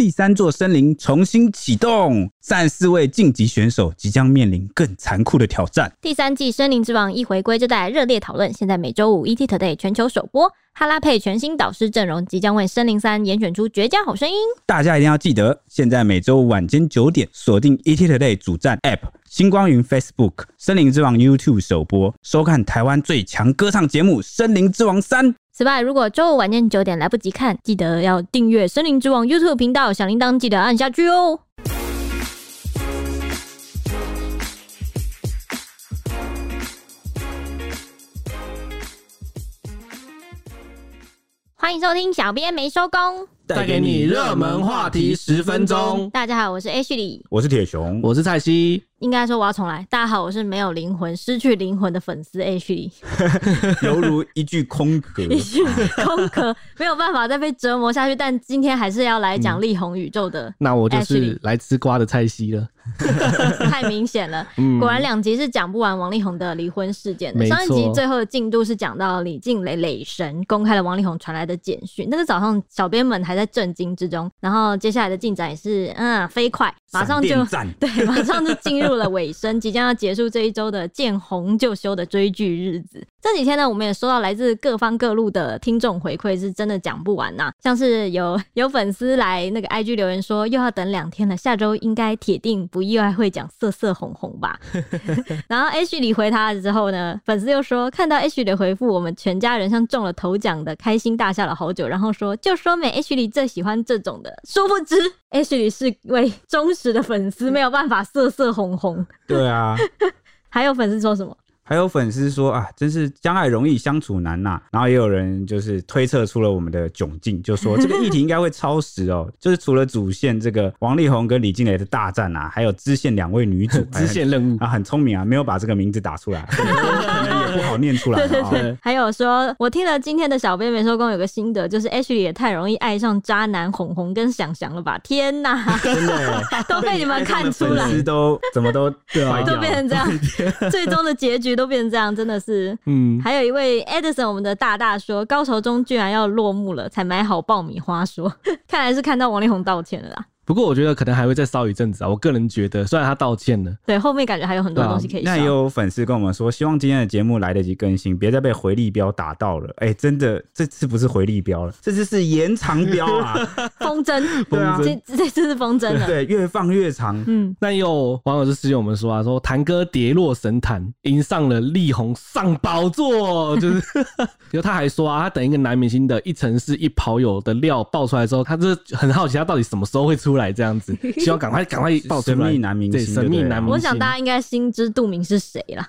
第三座森林重新启动，三十四位晋级选手即将面临更残酷的挑战。第三季《森林之王》一回归就带来热烈讨论。现在每周五 ET Today 全球首播，哈拉佩全新导师阵容即将为《森林三》严选出绝佳好声音。大家一定要记得，现在每周五晚间九点锁定 ET Today 主站 App、星光云 Facebook、《森林之王》YouTube 首播，收看台湾最强歌唱节目《森林之王三》。此外，如果周五晚间九点来不及看，记得要订阅《森林之王》YouTube 频道，小铃铛记得按下去哦。欢迎收听，小编没收工，带给你热门话题十分钟。大家好，我是 H 里，我是铁雄，我是蔡西。应该说我要重来。大家好，我是没有灵魂、失去灵魂的粉丝 H 里，犹如一具空壳，一具空壳，没有办法再被折磨下去。但今天还是要来讲力宏宇宙的、嗯，那我就是来吃瓜的蔡西了。太明显了，果然两集是讲不完王力宏的离婚事件的。上一集最后的进度是讲到李静蕾蕾神公开了王力宏传来的简讯，那个早上小编们还在震惊之中，然后接下来的进展也是嗯飞快，马上就对，马上就进入。了尾声，即将要结束这一周的见红就休的追剧日子。这几天呢，我们也收到来自各方各路的听众回馈，是真的讲不完呐、啊。像是有有粉丝来那个 IG 留言说，又要等两天了，下周应该铁定不意外会讲色色红红吧。然后 H 里回他之后呢，粉丝又说看到 H 里的回复，我们全家人像中了头奖的开心大笑了好久。然后说就说美 H 里最喜欢这种的，殊不知 H 里是位忠实的粉丝，没有办法色色红红。对啊，还有粉丝说什么？还有粉丝说啊，真是相爱容易相处难呐、啊。然后也有人就是推测出了我们的窘境，就说这个议题应该会超时哦。就是除了主线这个王力宏跟李静蕾的大战啊，还有支线两位女主支线任务啊，很聪明啊，没有把这个名字打出来，不好念出来。对对对。还有说，我听了今天的小编没收工有个心得，就是 H 里也太容易爱上渣男红红跟想想了吧？天哪，真的 都被你们看出来，都怎么都对啊，都变成这样，最终的结局。都变成这样，真的是，嗯，还有一位 Edison，我们的大大说，高潮中居然要落幕了，才买好爆米花说，看来是看到王力宏道歉了啦。不过我觉得可能还会再烧一阵子啊！我个人觉得，虽然他道歉了，对，后面感觉还有很多东西可以烧。那也有粉丝跟我们说，希望今天的节目来得及更新，别再被回力标打到了。哎、欸，真的，这次不是回力标了，这次是延长标啊！风筝，对啊，这这次是风筝了，对，越放越长。嗯，那也有网友就私信我们说啊，说谭哥跌落神坛，迎上了力宏上宝座，就是，就他还说啊，他等一个男明星的一城市一跑友的料爆出来之后，他就很好奇他到底什么时候会出来。来这样子，希望赶快赶快爆出来。神秘男明星，对，神秘男明星。我想大家应该心知肚明是谁了。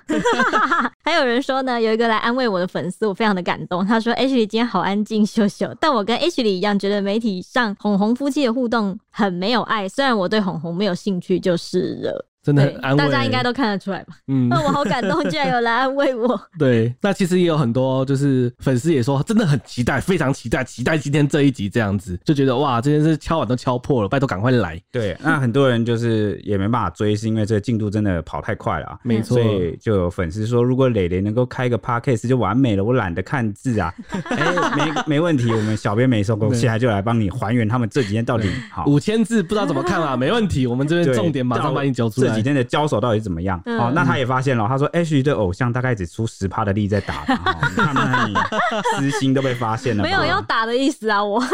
还有人说呢，有一个来安慰我的粉丝，我非常的感动。他说：“H 里今天好安静，秀秀。但我跟 H 里一样，觉得媒体上红红夫妻的互动很没有爱。虽然我对红红没有兴趣，就是了。”真的很安慰，大家应该都看得出来吧？嗯，那 我好感动，竟然有来安慰我。对，那其实也有很多就是粉丝也说，真的很期待，非常期待，期待今天这一集这样子，就觉得哇，这件事敲碗都敲破了，拜托赶快来。对，那很多人就是也没办法追，是因为这个进度真的跑太快了啊。没错，所以就有粉丝说，如果磊磊能够开个 podcast 就完美了，我懒得看字啊。哎、欸，没没问题，我们小编没收工，现在就来帮你还原他们这几天到底好五千字，不知道怎么看啊？没问题，我们这边重点马上帮你揪出来。这几天的交手到底怎么样？嗯、哦，那他也发现了，他说 H 对偶像大概只出十趴的力在打，你看看你私心都被发现了，没有要打的意思啊！我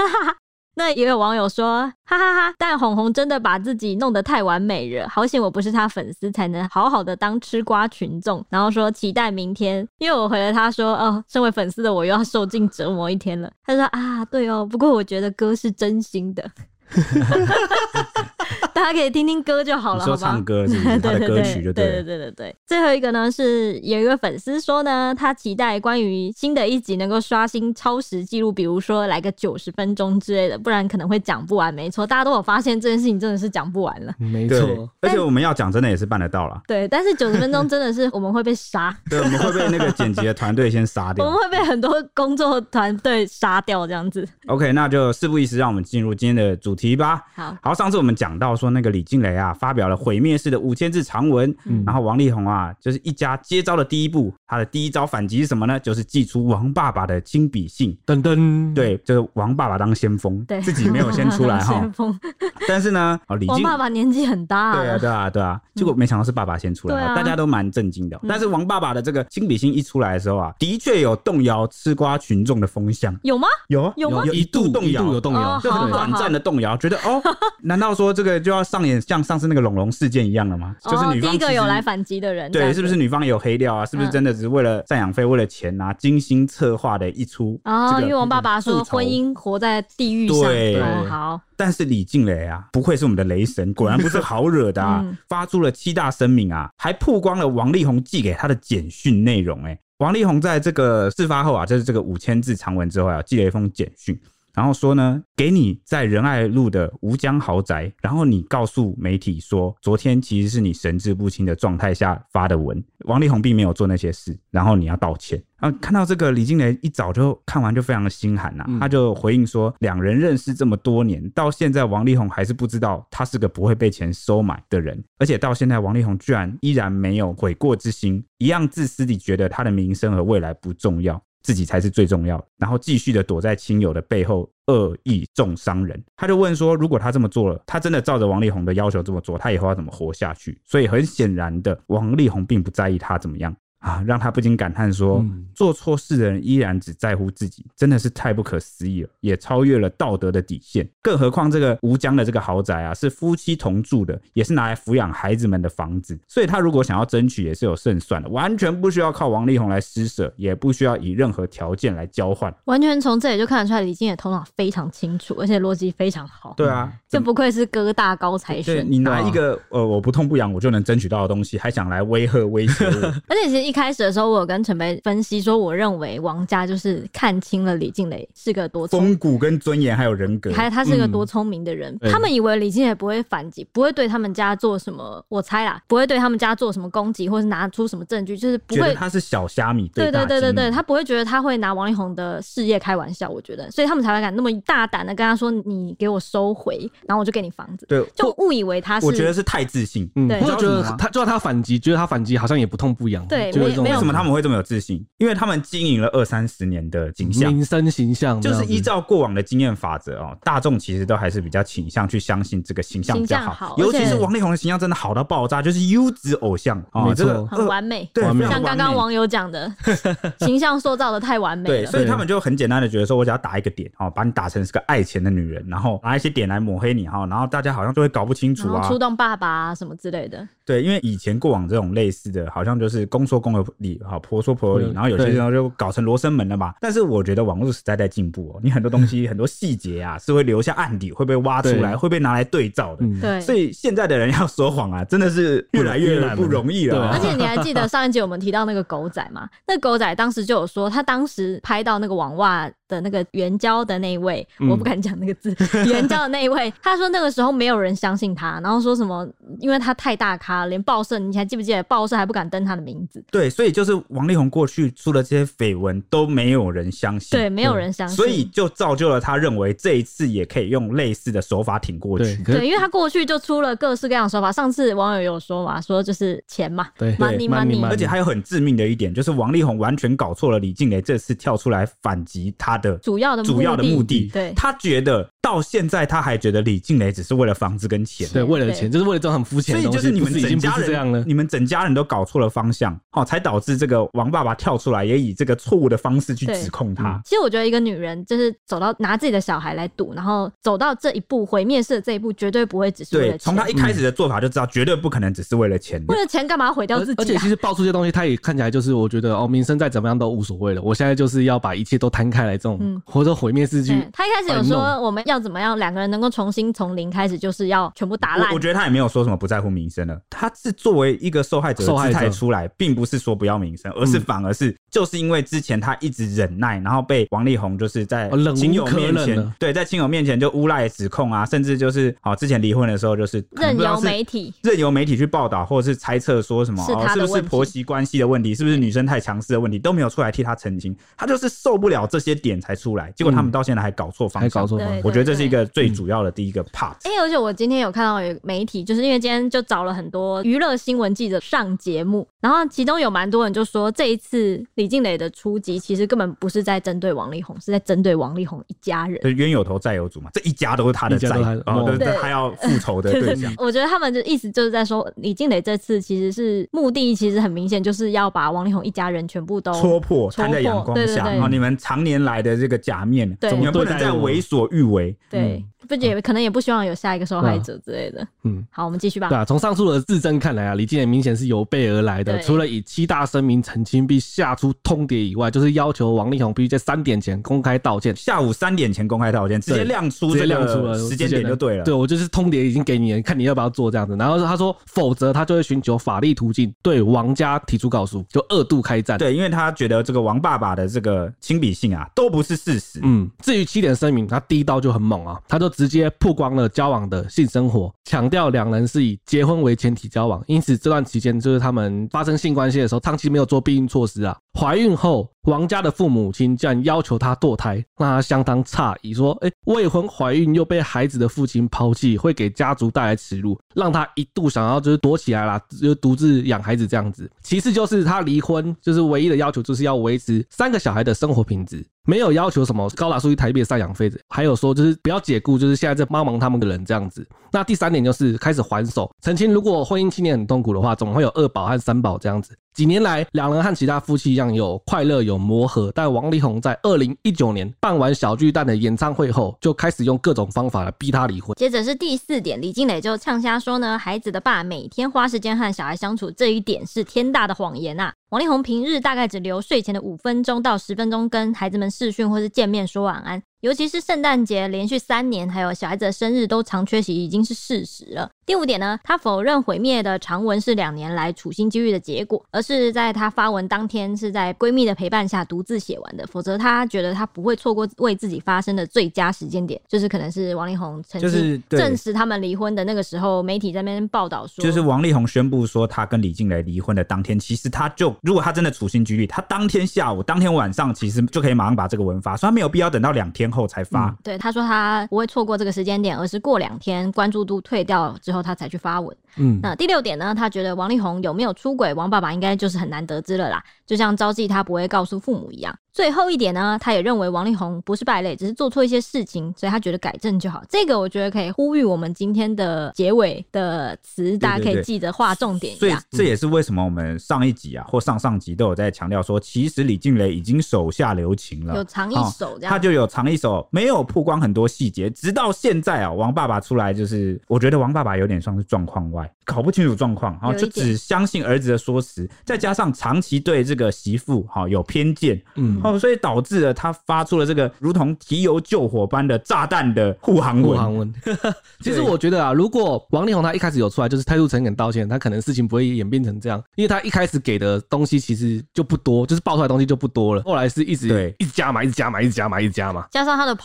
那也有网友说，哈哈哈，但红红真的把自己弄得太完美了，好险我不是他粉丝，才能好好的当吃瓜群众。然后说期待明天，因为我回了他说，哦，身为粉丝的我又要受尽折磨一天了。他说啊，对哦，不过我觉得哥是真心的。大家可以听听歌就好了，说？唱歌是不是？他的歌曲就对。对对对对对。最后一个呢，是有一个粉丝说呢，他期待关于新的一集能够刷新超时记录，比如说来个九十分钟之类的，不然可能会讲不完。没错，大家都有发现这件事情真的是讲不完了。没错，而且我们要讲真的也是办得到了。对，但是九十分钟真的是我们会被杀。对，我们会被那个剪辑的团队先杀掉。我们会被很多工作团队杀掉这样子。OK，那就事不宜迟，让我们进入今天的主题吧。好，好，上次我们讲到说。说那个李静蕾啊发表了毁灭式的五千字长文，嗯、然后王力宏啊就是一家接招的第一步，他的第一招反击是什么呢？就是祭出王爸爸的亲笔信，噔噔，对，就是王爸爸当先锋，对，自己没有先出来哈。先锋，但是呢，哦，李静，王爸爸年纪很大，对啊，对啊，对啊，结果没想到是爸爸先出来，大家都蛮震惊的。但是王爸爸的这个亲笔信一出来的时候啊，的确有动摇吃瓜群众的风向，有吗？有，有吗？有一度动摇，有动摇，就很短暂的动摇，觉得哦，难道说这个就要上演像上次那个龙龙事件一样了吗？就是女方第一个有来反击的人，对，是不是女方有黑料啊？是不是真的只是为了赡养费、为了钱啊，精心策划的一出？哦，因为王爸爸说婚姻活在地狱上，对，好。但是李静蕾啊，不愧是我们的雷神，果然不是好惹的啊！发出了七大声明啊，还曝光了王力宏寄给他的简讯内容。哎，王力宏在这个事发后啊，就是这个五千字长文之后啊，寄了一封简讯。然后说呢，给你在仁爱路的吴江豪宅，然后你告诉媒体说，昨天其实是你神志不清的状态下发的文，王力宏并没有做那些事，然后你要道歉。啊，看到这个李静蕾一早就看完就非常的心寒呐、啊，他就回应说，两人认识这么多年，到现在王力宏还是不知道他是个不会被钱收买的人，而且到现在王力宏居然依然没有悔过之心，一样自私地觉得他的名声和未来不重要。自己才是最重要，然后继续的躲在亲友的背后恶意重伤人。他就问说，如果他这么做了，他真的照着王力宏的要求这么做，他以后要怎么活下去？所以很显然的，王力宏并不在意他怎么样。啊，让他不禁感叹说：“做错事的人依然只在乎自己，真的是太不可思议了，也超越了道德的底线。更何况这个吴江的这个豪宅啊，是夫妻同住的，也是拿来抚养孩子们的房子。所以他如果想要争取，也是有胜算的，完全不需要靠王力宏来施舍，也不需要以任何条件来交换。完全从这里就看得出来，李静的头脑非常清楚，而且逻辑非常好。对啊，这不愧是哥大高材生。你拿一个呃我不痛不痒我就能争取到的东西，还想来威吓威胁我？而且其实。”一开始的时候，我有跟陈培分析说，我认为王家就是看清了李静蕾是个多风骨跟尊严还有人格，还有他是个多聪明的人。嗯、他们以为李静蕾不会反击，不会对他们家做什么，我猜啦，不会对他们家做什么攻击，或是拿出什么证据，就是不会。他是小虾米，对对对对对，他不会觉得他会拿王力宏的事业开玩笑。我觉得，所以他们才会敢那么大胆的跟他说：“你给我收回，然后我就给你房子。”对，就误以为他是。我觉得是太自信，嗯，对，就觉得他就要他反击，觉得他反击好像也不痛不痒。对，没有为什么他们会。这么有自信，因为他们经营了二三十年的景象、民生形象，就是依照过往的经验法则哦。大众其实都还是比较倾向去相信这个形象比较好，好尤其是王力宏的形象真的好到爆炸，就是优质偶像哦，这个很完美，对，像刚刚网友讲的，形象塑造的太完美了。对，所以他们就很简单的觉得说，我只要打一个点哦，把你打成是个爱钱的女人，然后拿一些点来抹黑你哈，然后大家好像就会搞不清楚啊，出动爸爸啊什么之类的。对，因为以前过往这种类似的，好像就是公说公有理，好，婆说婆有理，然后。有些时候就搞成罗生门了嘛？但是我觉得网络时代在进步哦，你很多东西、很多细节啊，是会留下案底，会被挖出来，会被拿来对照的。对，所以现在的人要说谎啊，真的是越来越不容易了。而且你还记得 上一集我们提到那个狗仔嘛？那狗仔当时就有说，他当时拍到那个网袜的那个援交的那一位，我不敢讲那个字，援交的那一位，他说那个时候没有人相信他，然后说什么，因为他太大咖，连报社，你还记不记得报社还不敢登他的名字？对，所以就是王力宏过去。出了这些绯闻都没有人相信，对，没有人相信，所以就造就了他认为这一次也可以用类似的手法挺过去。对，因为他过去就出了各式各样的手法。上次网友有说嘛，说就是钱嘛，对，money money。而且还有很致命的一点，就是王力宏完全搞错了李静蕾这次跳出来反击他的主要的主要的目的。对，他觉得到现在他还觉得李静蕾只是为了房子跟钱，对，为了钱，就是为了这种很肤浅的东西。所以就是你们整家人这样了，你们整家人都搞错了方向，好，才导致这个王爸爸跳出来也以这个。错误的方式去指控他。嗯。其实我觉得一个女人就是走到拿自己的小孩来赌，然后走到这一步毁灭式的这一步，绝对不会只是为了钱。从他一开始的做法就知道，绝对不可能只是为了钱。为了钱干嘛毁掉自己？而且其实爆出这些东西，他也看起来就是我觉得哦，名声再怎么样都无所谓了。我现在就是要把一切都摊开来，这种、嗯、或者毁灭式去。他一开始有说我们要怎么样，两个人能够重新从零开始，就是要全部打烂。我觉得他也没有说什么不在乎名声了。他是作为一个受害者的姿态出来，并不是说不要名声，而是反而是就是因为之前他一直忍耐，然后被王力宏就是在亲友面前，对，在亲友面前就诬赖指控啊，甚至就是好之前离婚的时候就是任由媒体。任由媒体去报道，或者是猜测说什么是哦，是不是婆媳关系的问题，是不是女生太强势的问题，都没有出来替他澄清，他就是受不了这些点才出来，结果他们到现在还搞错方向，搞错方向，我觉得这是一个最主要的第一个 part。哎，而且我今天有看到有媒体，就是因为今天就找了很多娱乐新闻记者上节目，然后其中有蛮多人就说，这一次李静蕾的出击其实根本不是在针对王力宏，是在针对王力宏一家人。冤有头债有主嘛，这一家都是他的债，哦，对对，他要复仇的对象。我觉得他们就意思就是在说，李静蕾这次其实是目的，其实很明显，就是要把王力宏一家人全部都戳破，摊在阳光下。然后你们常年来的这个假面，你们不能再为所欲为。对。不也可能也不希望有下一个受害者之类的。嗯，好，我们继续吧。对啊，从上述的自证看来啊，李靓蕾明显是有备而来的。除了以七大声明澄清并下出通牒以外，就是要求王力宏必须在三点前公开道歉。下午三点前公开道歉，直接亮出，直接亮出了时间点就对了。对，我就是通牒已经给你了，看你要不要做这样子。然后他说，否则他就会寻求法律途径对王家提出告诉，就二度开战。对，因为他觉得这个王爸爸的这个亲笔信啊，都不是事实。嗯，至于七点声明，他第一刀就很猛啊，他就直接曝光了交往的性生活，强调两人是以结婚为前提交往，因此这段期间就是他们发生性关系的时候，长期没有做避孕措施啊。怀孕后，王家的父母亲竟然要求她堕胎，让她相当诧异，说：“哎，未婚怀孕又被孩子的父亲抛弃，会给家族带来耻辱，让她一度想要就是躲起来啦，就独自养孩子这样子。其次就是她离婚，就是唯一的要求就是要维持三个小孩的生活品质，没有要求什么高达数亿台币的赡养费，还有说就是不要解雇，就是现在在帮忙他们的人这样子。那第三点就是开始还手，澄清如果婚姻七年很痛苦的话，总会有二宝和三宝这样子。”几年来，两人和其他夫妻一样有快乐有磨合，但王力宏在二零一九年办完小巨蛋的演唱会后，就开始用各种方法来逼他离婚。接着是第四点，李静蕾就呛瞎说呢，孩子的爸每天花时间和小孩相处，这一点是天大的谎言啊！王力宏平日大概只留睡前的五分钟到十分钟跟孩子们视讯或是见面说晚安。尤其是圣诞节连续三年，还有小孩子的生日都常缺席，已经是事实了。第五点呢，他否认毁灭的长文是两年来处心积虑的结果，而是在他发文当天是在闺蜜的陪伴下独自写完的。否则，他觉得他不会错过为自己发声的最佳时间点，就是可能是王力宏曾经证实他们离婚的那个时候，媒体在那边报道说，就是王力宏宣布说他跟李静蕾离婚的当天，其实他就如果他真的处心积虑，他当天下午、当天晚上其实就可以马上把这个文发，所以他没有必要等到两天后才发。嗯、对，他说他不会错过这个时间点，而是过两天关注度退掉之后，他才去发文。嗯，那第六点呢？他觉得王力宏有没有出轨，王爸爸应该就是很难得知了啦，就像招妓他不会告诉父母一样。最后一点呢，他也认为王力宏不是败类，只是做错一些事情，所以他觉得改正就好。这个我觉得可以呼吁我们今天的结尾的词，大家可以记得画重点一下。所以这也是为什么我们上一集啊，或上上集都有在强调说，其实李静蕾已经手下留情了，有藏一手这样。他就有藏一手，没有曝光很多细节，直到现在啊，王爸爸出来就是，我觉得王爸爸有点像是状况外，搞不清楚状况，然后就只相信儿子的说辞，再加上长期对这个媳妇哈有偏见，嗯。哦，所以导致了他发出了这个如同提油救火般的炸弹的护航文。护航文。其实我觉得啊，如果王力宏他一开始有出来，就是态度诚恳道歉，他可能事情不会演变成这样，因为他一开始给的东西其实就不多，就是爆出来的东西就不多了。后来是一直对一直加嘛，一直加嘛，一直加嘛，一直加嘛，加上他的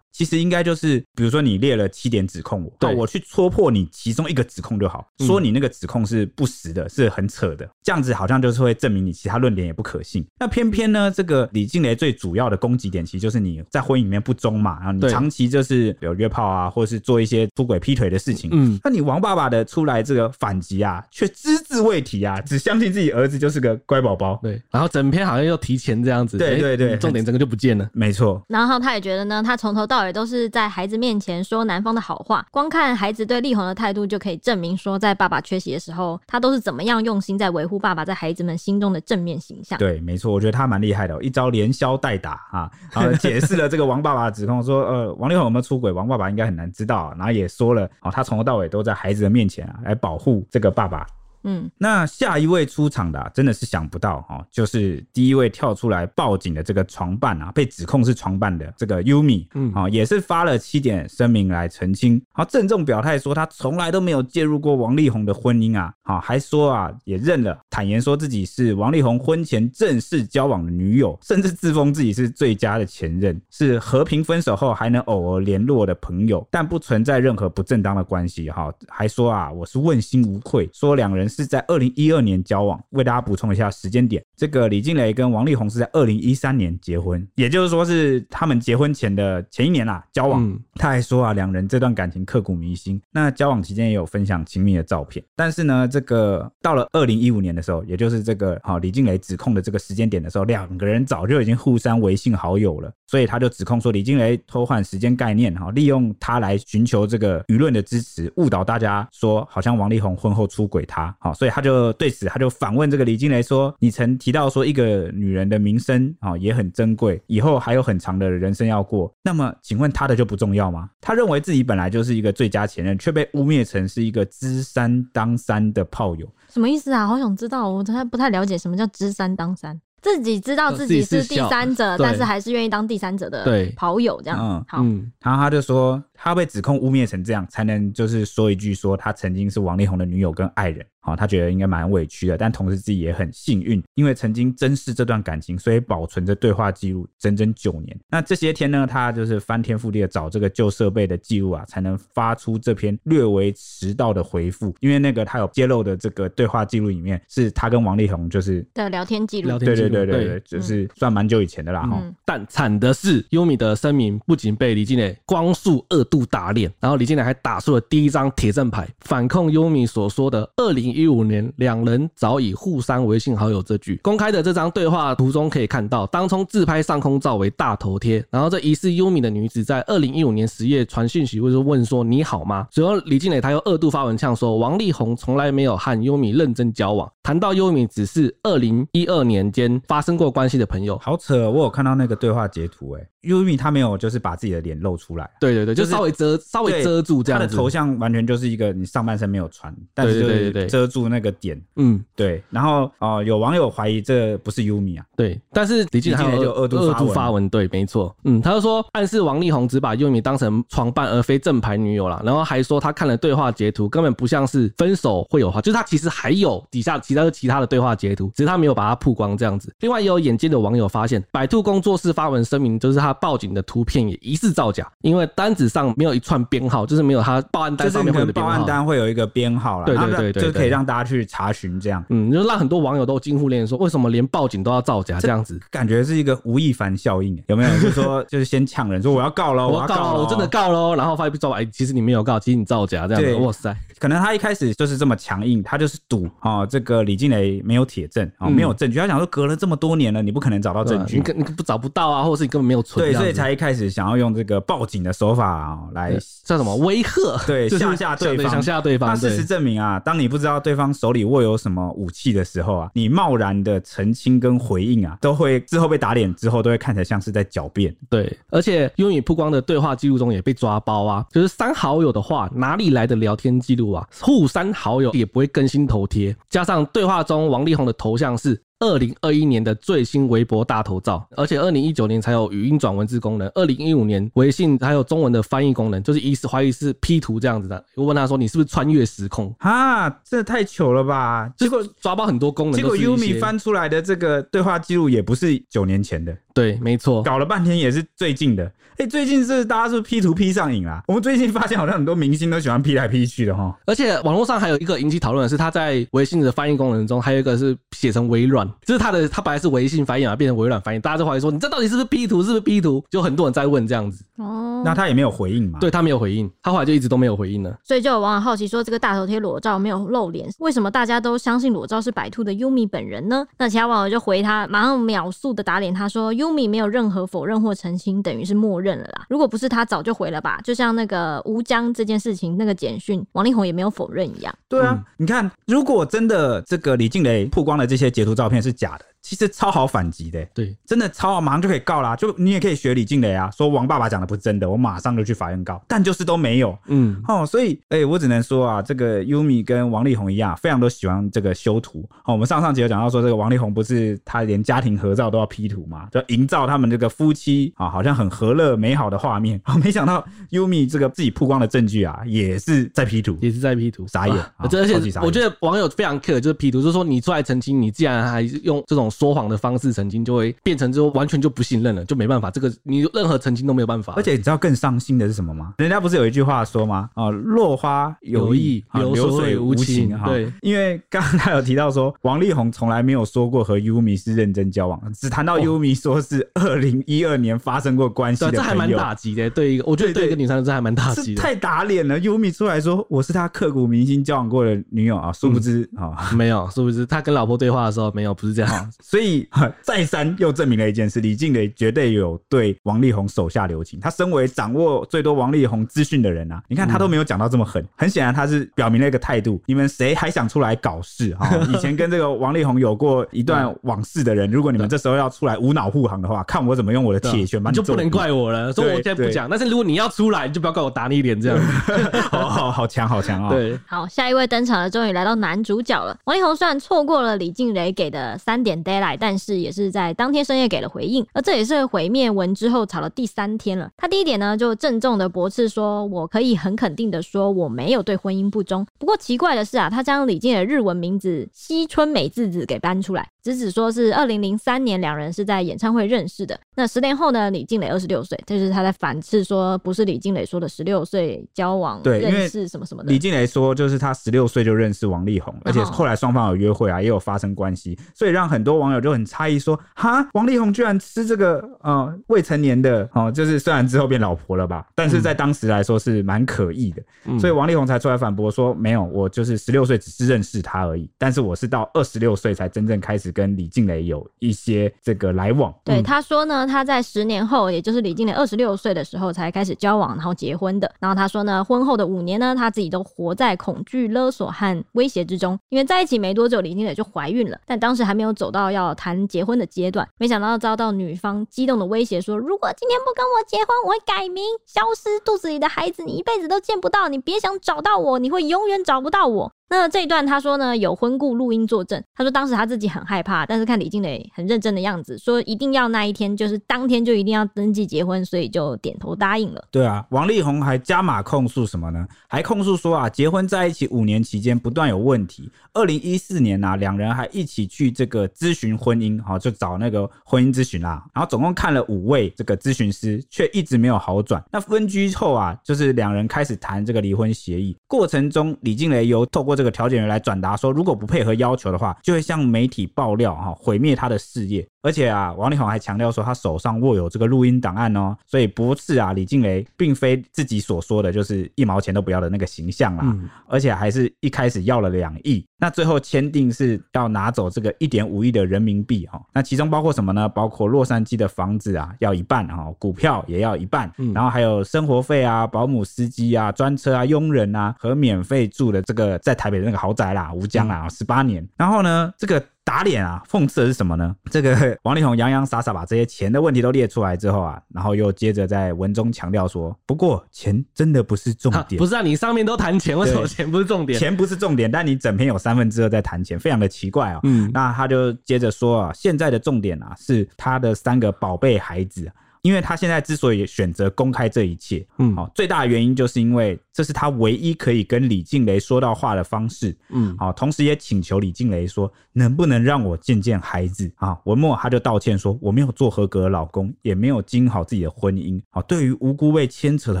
其实应该就是，比如说你列了七点指控我，对，我去戳破你其中一个指控就好，说你那个指控是不实的，是很扯。的这样子好像就是会证明你其他论点也不可信。那偏偏呢，这个李静蕾最主要的攻击点其实就是你在婚姻里面不忠嘛，然后你长期就是有约炮啊，或者是做一些出轨劈腿的事情。嗯，那你王爸爸的出来这个反击啊，却只字未提啊，只相信自己儿子就是个乖宝宝。对，然后整篇好像又提前这样子。对对对，重点整个就不见了。没错。然后他也觉得呢，他从头到尾都是在孩子面前说男方的好话，光看孩子对力宏的态度就可以证明说，在爸爸缺席的时候，他都是怎么样用心在维护爸爸在孩子们心中的正面形象。对，没错，我觉得他蛮厉害的，一招连消带打啊，然后解释了这个王爸爸指控，说呃，王力宏有没有出轨，王爸爸应该很难知道，然后也说了，哦，他从头到尾都在孩子的面前啊来保护这个爸爸。嗯，那下一位出场的、啊、真的是想不到哈、哦，就是第一位跳出来报警的这个床伴啊，被指控是床伴的这个 Yumi，嗯，啊、哦，也是发了七点声明来澄清，好郑重表态说他从来都没有介入过王力宏的婚姻啊，好还说啊也认了，坦言说自己是王力宏婚前正式交往的女友，甚至自封自己是最佳的前任，是和平分手后还能偶尔联络的朋友，但不存在任何不正当的关系哈，还说啊我是问心无愧，说两人是在二零一二年交往，为大家补充一下时间点，这个李静蕾跟王力宏是在二零一三年结婚，也就是说是他们结婚前的前一年啦交往，嗯、他还说啊两人这段感情刻骨铭心，那交往期间也有分享亲密的照片，但是呢这个到了二零一五年的时候，也就是这个好李静蕾指控的这个时间点的时候，两个人早就已经互删微信好友了，所以他就指控说李静蕾偷换时间概念哈，利用他来寻求这个舆论的支持，误导大家说好像王力宏婚后出轨他，好，所以他就对此他就反问这个李金雷说：“你曾提到说一个女人的名声啊也很珍贵，以后还有很长的人生要过，那么请问他的就不重要吗？”他认为自己本来就是一个最佳前任，却被污蔑成是一个知三当三的炮友，什么意思啊？好想知道，我还不太了解什么叫知三当三。自己知道自己是第三者，但是还是愿意当第三者的跑友，这样。嗯，好。然后他就说，他被指控污蔑成这样，才能就是说一句说他曾经是王力宏的女友跟爱人。好，他觉得应该蛮委屈的，但同时自己也很幸运，因为曾经珍视这段感情，所以保存着对话记录整整九年。那这些天呢，他就是翻天覆地的找这个旧设备的记录啊，才能发出这篇略微迟到的回复。因为那个他有揭露的这个对话记录里面，是他跟王力宏就是的聊天记录。对对对对对，就是算蛮久以前的啦哈。嗯、但惨的是，优米的声明不仅被李静蕾光速二度打脸，然后李靓蕾还打出了第一张铁证牌，反控优米所说的二零。一五年，两人早已互删微信好友。这句公开的这张对话图中可以看到，当冲自拍上空照为大头贴。然后这疑似优米的女子在二零一五年十月传讯息，或者问说你好吗？随后李金磊他又二度发文呛说，王力宏从来没有和优米认真交往，谈到优米只是二零一二年间发生过关系的朋友。好扯，我有看到那个对话截图，哎，优米他没有就是把自己的脸露出来，对对对，就稍微遮稍微遮住这样子，他的头像完全就是一个你上半身没有穿，但是就是遮住那个点，嗯，对。然后哦、呃，有网友怀疑这不是优米啊，对。但是李靓蕾就恶度发文，对，没错，嗯，他就说暗示王力宏只把优米当成床伴而非正牌女友了，然后还说他看了对话截图，根本不像是分手会有话，就是他其实还有底下其他其他的对话截图，只是他没有把它曝光这样子。另外也有眼尖的网友发现，百度工作室发文声明，就是他报警的图片也疑似造假，因为单子上没有一串编号，就是没有他报案单上面会有的编号，报案单会有一个编号啦，对对对就可以让大家去查询这样，嗯，就让很多网友都惊呼连说，为什么连报警都要造假这样子？感觉是一个吴亦凡效应，有没有？就是说，就是先呛人说我要告喽，我要告，我真的告喽，然后发一笔招哎，其实你没有告，其实你造假这样子，哇塞！可能他一开始就是这么强硬，他就是赌啊，这个李静蕾没有铁证啊，没有证据。他想说，隔了这么多年了，你不可能找到证据，你你不找不到啊，或者是你根本没有存。对，所以才一开始想要用这个报警的手法啊，来叫什么威吓，对，吓吓对方，想吓对方。那事实证明啊，当你不知道对方手里握有什么武器的时候啊，你贸然的澄清跟回应啊，都会之后被打脸，之后都会看起来像是在狡辩。对，而且优米曝光的对话记录中也被抓包啊，就是删好友的话，哪里来的聊天记录啊？互删。好友也不会更新头贴，加上对话中王力宏的头像是二零二一年的最新微博大头照，而且二零一九年才有语音转文字功能，二零一五年微信还有中文的翻译功能，就是疑似怀疑是 P 图这样子的。我问他说：“你是不是穿越时空？”啊，这太糗了吧！结果抓包很多功能，结果 Yumi 翻出来的这个对话记录也不是九年前的。对，没错，搞了半天也是最近的。哎、欸，最近是大家是 P 图 P 上瘾啦。我们最近发现好像很多明星都喜欢 P 来 P 去的哈。而且网络上还有一个引起讨论的是，他在微信的翻译功能中还有一个是写成微软，就是他的他本来是微信翻译啊，变成微软翻译，大家就怀疑说，你这到底是不是 P 图，是不是 P 图？就很多人在问这样子。哦，那他也没有回应嘛？对，他没有回应，他后来就一直都没有回应了。所以就有网友好奇说，这个大头贴裸照没有露脸，为什么大家都相信裸照是白兔的优米本人呢？那其他网友就回他，马上秒速的打脸他说，优米没有任何。否认或澄清，等于是默认了啦。如果不是他，早就回了吧。就像那个吴江这件事情，那个简讯，王力宏也没有否认一样。对啊，嗯、你看，如果真的这个李静蕾曝光的这些截图照片是假的。其实超好反击的，对，真的超好，马上就可以告啦。就你也可以学李静蕾啊，说王爸爸讲的不是真的，我马上就去法院告。但就是都没有，嗯，哦，所以，哎、欸，我只能说啊，这个优米跟王力宏一样，非常都喜欢这个修图。哦，我们上上集有讲到说，这个王力宏不是他连家庭合照都要 P 图嘛，就营造他们这个夫妻啊，好像很和乐美好的画面。哦，没想到优米这个自己曝光的证据啊，也是在 P 图，也是在 P 图，傻眼。而且我觉得网友非常 care，就是 P 图，就是说你出来澄清，你既然还用这种说谎的方式曾经，就会变成之后完全就不信任了，就没办法，这个你任何澄清都没有办法。而且你知道更伤心的是什么吗？人家不是有一句话说吗？啊，落花有意，流水无情。对，因为刚刚他有提到说，王力宏从来没有说过和优米是认真交往，只谈到优米说是二零一二年发生过关系的，这还蛮打击的。对一个，我觉得对一个女生这还蛮打击的，太打脸了。优米出来说我是他刻骨铭心交往过的女友啊，殊不知啊，没有，殊不知他跟老婆对话的时候没有，不是这样。所以再三又证明了一件事：李静蕾绝对有对王力宏手下留情。他身为掌握最多王力宏资讯的人啊，你看他都没有讲到这么狠。很显然他是表明了一个态度：你们谁还想出来搞事啊？以前跟这个王力宏有过一段往事的人，如果你们这时候要出来无脑护航的话，看我怎么用我的铁拳把你，就不能怪我了。所以我现在不讲。但是如果你要出来，你就不要怪我打你一脸这样。好好好强好强啊！对，好，下一位登场的，终于来到男主角了。王力宏虽然错过了李静蕾给的三点来但是也是在当天深夜给了回应。而这也是毁灭文之后吵了第三天了。他第一点呢，就郑重的驳斥说：“我可以很肯定的说，我没有对婚姻不忠。”不过奇怪的是啊，他将李静的日文名字西村美智子给搬出来。直指说是二零零三年两人是在演唱会认识的。那十年后呢？李静蕾二十六岁，就是他在反斥说不是李静蕾说的十六岁交往对认识什么什么的。李静蕾说就是他十六岁就认识王力宏，而且后来双方有约会啊，也有发生关系，所以让很多网友就很诧异说：哈，王力宏居然吃这个呃未成年的哦，就是虽然之后变老婆了吧，但是在当时来说是蛮可疑的。嗯、所以王力宏才出来反驳说：没有，我就是十六岁只是认识他而已，但是我是到二十六岁才真正开始。跟李静蕾有一些这个来往。对，他说呢，他在十年后，也就是李静蕾二十六岁的时候才开始交往，然后结婚的。然后他说呢，婚后的五年呢，他自己都活在恐惧、勒索和威胁之中。因为在一起没多久，李静蕾就怀孕了，但当时还没有走到要谈结婚的阶段。没想到遭到女方激动的威胁，说如果今天不跟我结婚，我会改名，消失，肚子里的孩子你一辈子都见不到，你别想找到我，你会永远找不到我。那这一段他说呢，有婚顾录音作证。他说当时他自己很害怕，但是看李静蕾很认真的样子，说一定要那一天，就是当天就一定要登记结婚，所以就点头答应了。对啊，王力宏还加码控诉什么呢？还控诉说啊，结婚在一起五年期间不断有问题。二零一四年啊，两人还一起去这个咨询婚姻，哈，就找那个婚姻咨询啦。然后总共看了五位这个咨询师，却一直没有好转。那分居后啊，就是两人开始谈这个离婚协议，过程中李静蕾有透过这个调解员来转达说，如果不配合要求的话，就会向媒体爆料哈，毁灭他的事业。而且啊，王力宏还强调说，他手上握有这个录音档案哦，所以不是啊，李静蕾并非自己所说的就是一毛钱都不要的那个形象啦，嗯、而且还是一开始要了两亿，那最后签订是要拿走这个一点五亿的人民币哈，那其中包括什么呢？包括洛杉矶的房子啊要一半哈，股票也要一半，然后还有生活费啊、保姆、司机啊、专车啊、佣人啊和免费住的这个在台北的那个豪宅啦，吴江啊，十八年，然后呢这个。打脸啊！讽刺的是什么呢？这个 王力宏洋洋洒洒把这些钱的问题都列出来之后啊，然后又接着在文中强调说：“不过钱真的不是重点。”不是啊，你上面都谈钱，为什么钱不是重点？钱不是重点，但你整篇有三分之二在谈钱，非常的奇怪啊、喔。嗯，那他就接着说啊，现在的重点啊是他的三个宝贝孩子，因为他现在之所以选择公开这一切，嗯，好，最大的原因就是因为。这是他唯一可以跟李静蕾说到话的方式，嗯，好，同时也请求李静蕾说，能不能让我见见孩子。啊？文墨他就道歉说，我没有做合格的老公，也没有经营好自己的婚姻，好，对于无辜被牵扯的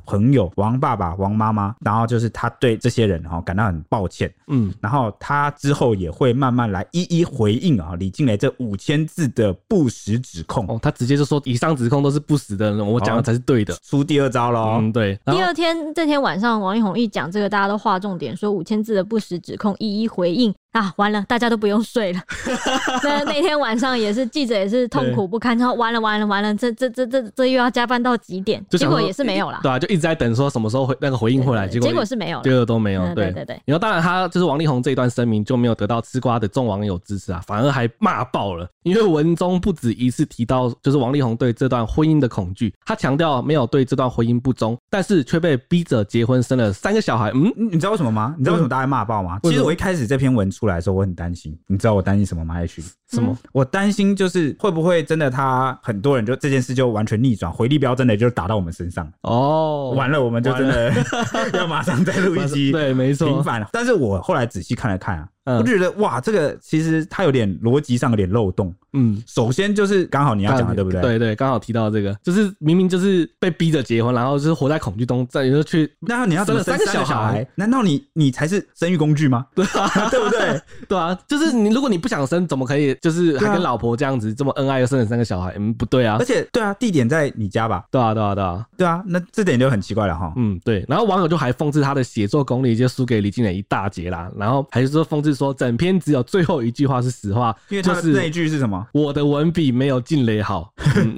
朋友王爸爸、王妈妈，然后就是他对这些人哈感到很抱歉，嗯，然后他之后也会慢慢来一一回应啊李静蕾这五千字的不实指控，哦，他直接就说以上指控都是不死的，我讲的才是对的，出第二招喽，嗯，对，第二天这天晚上。王力宏一讲这个，大家都划重点，说五千字的不实指控，一一回应。啊，完了，大家都不用睡了。那那天晚上也是记者也是痛苦不堪，然后完了完了完了，这这这这这又要加班到几点？结果也是没有了。对啊，就一直在等说什么时候回那个回应回来，结果结果是没有了，结果都没有。对对对对。然后当然他就是王力宏这一段声明就没有得到吃瓜的众网友支持啊，反而还骂爆了。因为文中不止一次提到，就是王力宏对这段婚姻的恐惧，他强调没有对这段婚姻不忠，但是却被逼着结婚生了三个小孩。嗯，你知道为什么吗？你知道为什么大家骂爆吗？其实我一开始这篇文出来的时候，我很担心。你知道我担心什么吗？爱群什么？我担心就是会不会真的他很多人就这件事就完全逆转，回力镖真的就打到我们身上哦，完了我们就真的 要马上再录一集，对，没错，平反。但是我后来仔细看了看啊。我就觉得哇，这个其实它有点逻辑上有点漏洞。嗯，首先就是刚好你要讲的，对不对？对对，刚好提到这个，就是明明就是被逼着结婚，然后就是活在恐惧中，再就去，那你要生了三个小孩，难道你你才是生育工具吗？对啊，对不对？对啊，就是你如果你不想生，怎么可以就是还跟老婆这样子这么恩爱又生了三个小孩？嗯，不对啊。而且对啊，地点在你家吧？对啊，对啊，对啊，对啊，那这点就很奇怪了哈。嗯，对。然后网友就还讽刺他的写作功力就输给李靓蕾一大截啦，然后还是说讽刺说整篇只。有最后一句话是实话，因为他是那一句是什么？我的文笔没有静蕾好。嗯、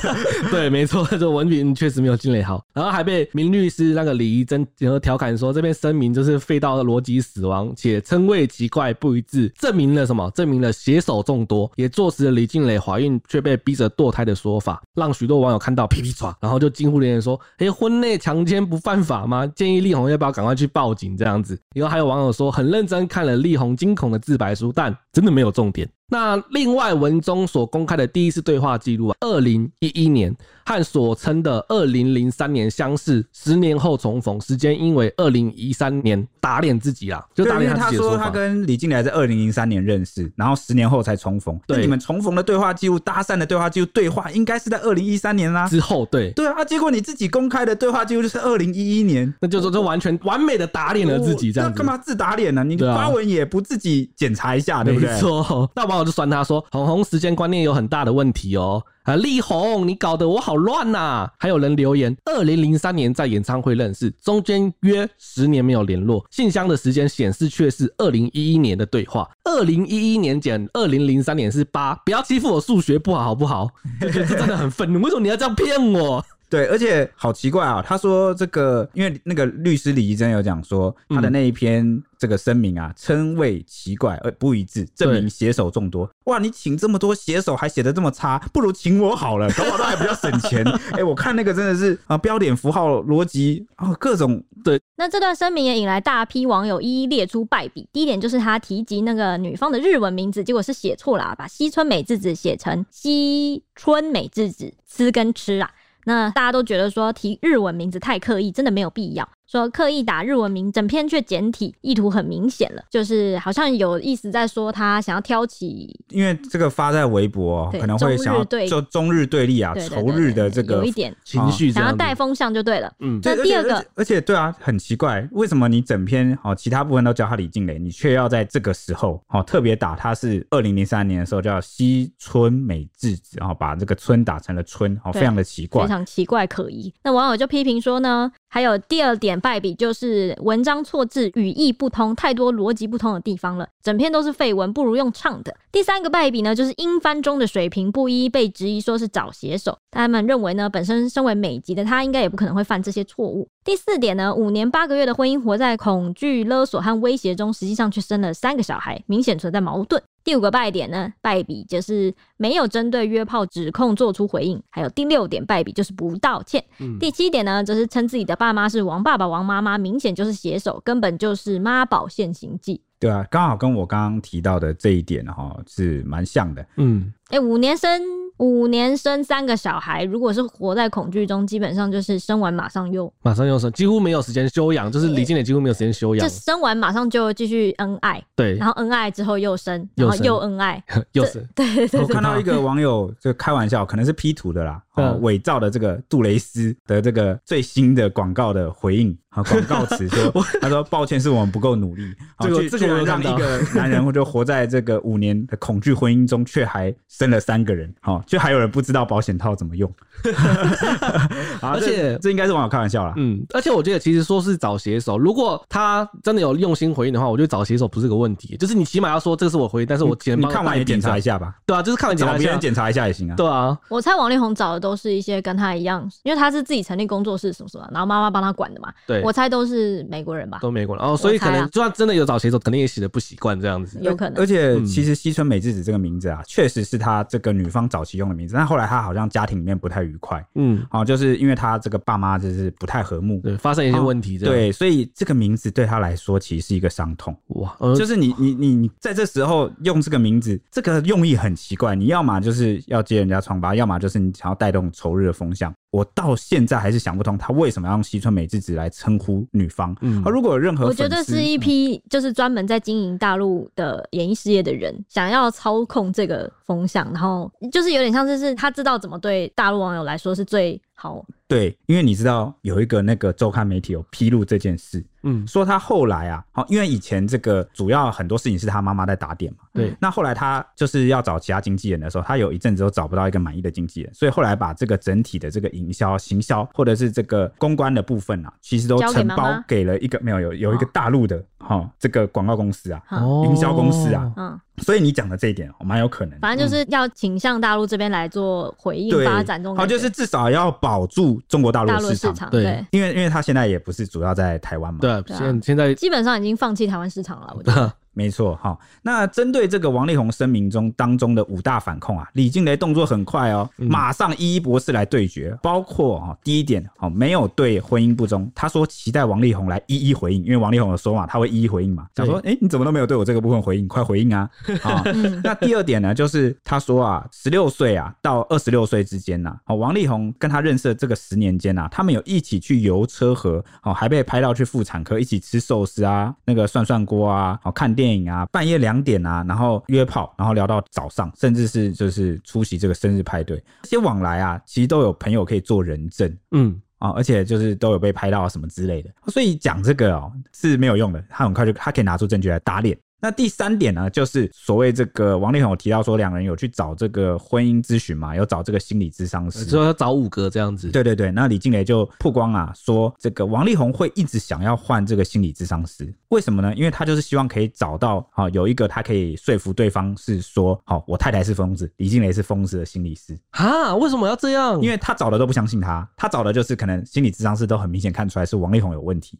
对，没错，这文笔确实没有静蕾好。然后还被名律师那个李怡珍然后调侃说，这篇声明就是废到逻辑死亡，且称谓奇怪不一致，证明了什么？证明了携手众多，也坐实了李静蕾怀孕却被逼着堕胎的说法，让许多网友看到噼噼唰，然后就惊呼连连说：“哎，婚内强奸不犯法吗？建议力宏要不要赶快去报警？”这样子。然后还有网友说，很认真看了力宏惊恐的自。白书，但真的没有重点。那另外文中所公开的第一次对话记录啊，二零一一年和所称的二零零三年相似，十年后重逢，时间因为二零一三年打脸自己啦，就打脸他自己。他说他跟李静蕾在二零零三年认识，然后十年后才重逢。对，你们重逢的对话记录、搭讪的对话记录、对话应该是在二零一三年啦之后。对，对啊，结果你自己公开的对话记录就是二零一一年，那就说这完全完美的打脸了自己，这样干嘛自打脸呢？你发文也不自己检查一下，对不对？没错。那我就酸他说。红红时间观念有很大的问题哦，啊，力宏，你搞得我好乱呐！还有人留言，二零零三年在演唱会认识，中间约十年没有联络，信箱的时间显示却是二零一一年的对话，二零一一年减二零零三年是八，不要欺负我数学不好好不好？这真的很愤怒，为什么你要这样骗我？对，而且好奇怪啊！他说这个，因为那个律师李怡贞有讲说，他的那一篇这个声明啊，称谓奇怪而不一致，证明写手众多。哇，你请这么多写手还写的这么差，不如请我好了，搞不好都还比较省钱。哎、欸，我看那个真的是啊，标点符号逻辑啊，各种对。那这段声明也引来大批网友一一列出败笔。第一点就是他提及那个女方的日文名字，结果是写错了，啊，把西村美智子写成西村美智子，吃跟吃啊。那大家都觉得说提日文名字太刻意，真的没有必要。说刻意打日文名，整篇却简体，意图很明显了，就是好像有意思在说他想要挑起，因为这个发在微博，可能会想要就中日对立啊，仇日的这个有一点情绪，想要带风向就对了。嗯，那第二个，而且对啊，很奇怪，为什么你整篇哦其他部分都叫他李静蕾，你却要在这个时候哦特别打他是二零零三年的时候叫西村美智子，然后把这个村打成了村，哦，非常的奇怪，非常奇怪可疑。那网友就批评说呢，还有第二点败笔就是文章错字、语义不通，太多逻辑不通的地方了，整篇都是废文，不如用唱的。第三个败笔呢，就是英翻中的水平不一，被质疑说是找写手。他们认为呢，本身身为美籍的他，应该也不可能会犯这些错误。第四点呢，五年八个月的婚姻，活在恐惧、勒索和威胁中，实际上却生了三个小孩，明显存在矛盾。第五个败点呢，败笔就是没有针对约炮指控做出回应，还有第六点败笔就是不道歉。嗯、第七点呢，就是称自己的爸妈是王爸爸、王妈妈，明显就是携手，根本就是妈宝现行记。对啊，刚好跟我刚刚提到的这一点哈是蛮像的。嗯，哎、欸，五年生。五年生三个小孩，如果是活在恐惧中，基本上就是生完马上又马上又生，几乎没有时间休养，就是李静蕾几乎没有时间休养，就生完马上就继续恩爱，对，然后恩爱之后又生，然后又恩爱，又生，对对对。我看到一个网友就开玩笑，可能是 P 图的啦，哦，伪造的这个杜蕾斯的这个最新的广告的回应。广告词说：“他说抱歉，是我们不够努力。这个这个让一个男人或者活在这个五年的恐惧婚姻中，却还生了三个人。好，就还有人不知道保险套怎么用。而且这，这应该是网友开玩笑啦。嗯，而且我觉得其实说是找写手，如果他真的有用心回应的话，我觉得找写手不是个问题。就是你起码要说这个是我回应，但是我检你看完也检查一下吧。对啊，就是看完检查一下，别人检查一下也行啊。对啊，我猜王力宏找的都是一些跟他一样，因为他是自己成立工作室什么什么，然后妈妈帮他管的嘛。对，我猜都是美国人吧，都美国人。哦，所以可能就算真的有找写手，肯定也写的不习惯这样子。有可能。而且其实西村美智子这个名字啊，确实是他这个女方早期用的名字，但后来他好像家庭里面不太愉快。嗯，哦，就是因为他这个爸妈就是不太和睦，对，发生一些问题。对，所以这个名字对他来说其实是一个伤痛。哇，就是你你你你在这时候用这个名字，这个用意很奇怪。你要么就是要揭人家疮疤，要么就是你想要带动仇日的风向。我到现在还是想不通，他为什么要用西村美智子来称呼女方？嗯，而如果有任何，我觉得是一批就是专门在经营大陆的演艺事业的人，想要操控这个风向，然后就是有点像是是他知道怎么对大陆网友来说是最好。对，因为你知道有一个那个周刊媒体有披露这件事，嗯，说他后来啊，好，因为以前这个主要很多事情是他妈妈在打点嘛，对，那后来他就是要找其他经纪人的时候，他有一阵子都找不到一个满意的经纪人，所以后来把这个整体的这个营销、行销或者是这个公关的部分啊，其实都承包给了一个没有有有一个大陆的哈、哦、这个广告公司啊，哦营销公司啊，嗯。所以你讲的这一点哦，蛮有可能。反正就是要倾向大陆这边来做回应发展中。好，就是至少要保住中国大陆市场。市场对，对因为因为他现在也不是主要在台湾嘛。对，现现在基本上已经放弃台湾市场了，我觉得。没错，好，那针对这个王力宏声明中当中的五大反控啊，李静蕾动作很快哦，马上一一博士来对决，包括啊第一点，哦没有对婚姻不忠，他说期待王力宏来一一回应，因为王力宏有说嘛，他会一一回应嘛，想说哎你怎么都没有对我这个部分回应，快回应啊！啊，那第二点呢，就是他说啊，十六岁啊到二十六岁之间呐，哦王力宏跟他认识的这个十年间呐，他们有一起去游车河，哦还被拍到去妇产科一起吃寿司啊，那个涮涮锅啊，哦看电影。电影啊，半夜两点啊，然后约炮，然后聊到早上，甚至是就是出席这个生日派对，这些往来啊，其实都有朋友可以做人证，嗯。啊，而且就是都有被拍到什么之类的，所以讲这个哦是没有用的，他很快就他可以拿出证据来打脸。那第三点呢，就是所谓这个王力宏有提到说，两人有去找这个婚姻咨询嘛，有找这个心理咨商师，说要找五个这样子。对对对，那李静蕾就曝光啊，说这个王力宏会一直想要换这个心理咨商师，为什么呢？因为他就是希望可以找到啊，有一个他可以说服对方是说，好，我太太是疯子，李静蕾是疯子的心理师啊？为什么要这样？因为他找的都不相信他，他找的就是可能心理咨商师都很明显看出来是王力宏有问题，